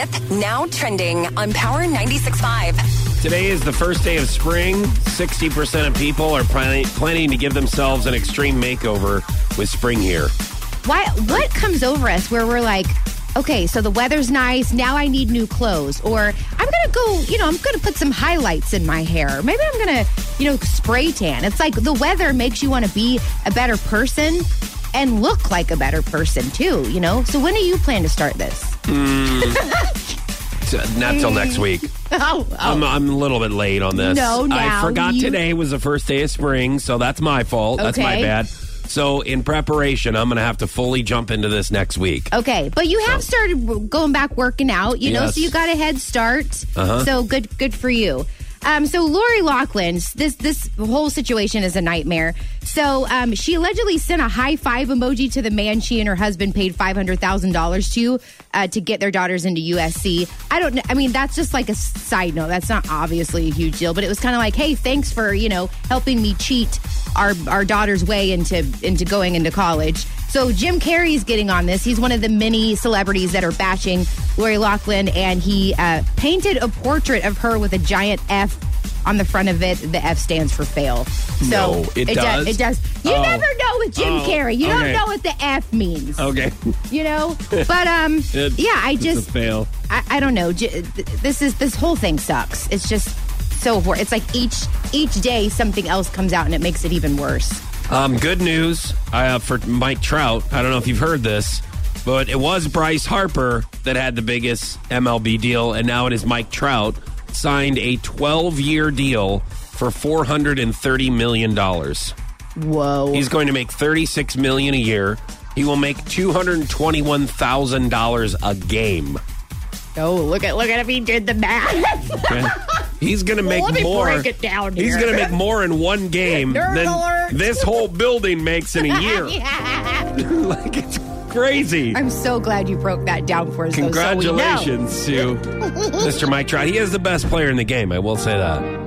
with Now Trending on Power 96.5. Today is the first day of spring. 60% of people are planning, planning to give themselves an extreme makeover with spring here. Why? What comes over us where we're like, okay, so the weather's nice. Now I need new clothes, or I'm gonna go. You know, I'm gonna put some highlights in my hair. Maybe I'm gonna, you know, spray tan. It's like the weather makes you want to be a better person and look like a better person too. You know. So when do you plan to start this? So, Not till next week. Oh, oh. I'm, I'm a little bit late on this. No, now I forgot you- today was the first day of spring, so that's my fault. That's my bad. So, in preparation, I'm going to have to fully jump into this next week. Okay, but you have started going back working out, you know, Yes. so you got a head start. Uh-huh. So good, good for you. Um, so Lori Loughlin, this this whole situation is a nightmare. So um, she allegedly sent a high five emoji to the man she and her husband paid five hundred thousand dollars to uh, to get their daughters into USC. I don't. I mean, that's just like a side note. That's not obviously a huge deal, but it was kind of like, hey, thanks for you know helping me cheat our our daughter's way into into going into college. So Jim Carrey's getting on this. He's one of the many celebrities that are bashing Lori Loughlin, and he uh, painted a portrait of her with a giant F on the front of it. The F stands for fail. So No, it does? It does. You Oh. never know with Jim Oh, Carrey. You okay. don't know what the F means. Okay. You know, but um, It- yeah, I just fail. I, I don't know. J- This is this whole thing sucks. It's just so hor- It's like each each day something else comes out and it makes it even worse. Um, good news uh, for Mike Trout. I don't know if you've heard this, but it was Bryce Harper that had the biggest MLB deal, and now it is Mike Trout signed a 12 year deal for 430 million dollars. Whoa. He's going to make 36 million a year. He will make 221 thousand dollars a game. oh, look at look at if he did the math. Okay? He's going to make me more. break it down He's going to make more in one game Nerd than alert. this whole building makes in a year. like it's crazy. I'm so glad you broke that down for us. though, so we know. Congratulations to Mr. Mike Trout. He is the best player in the game. I will say that.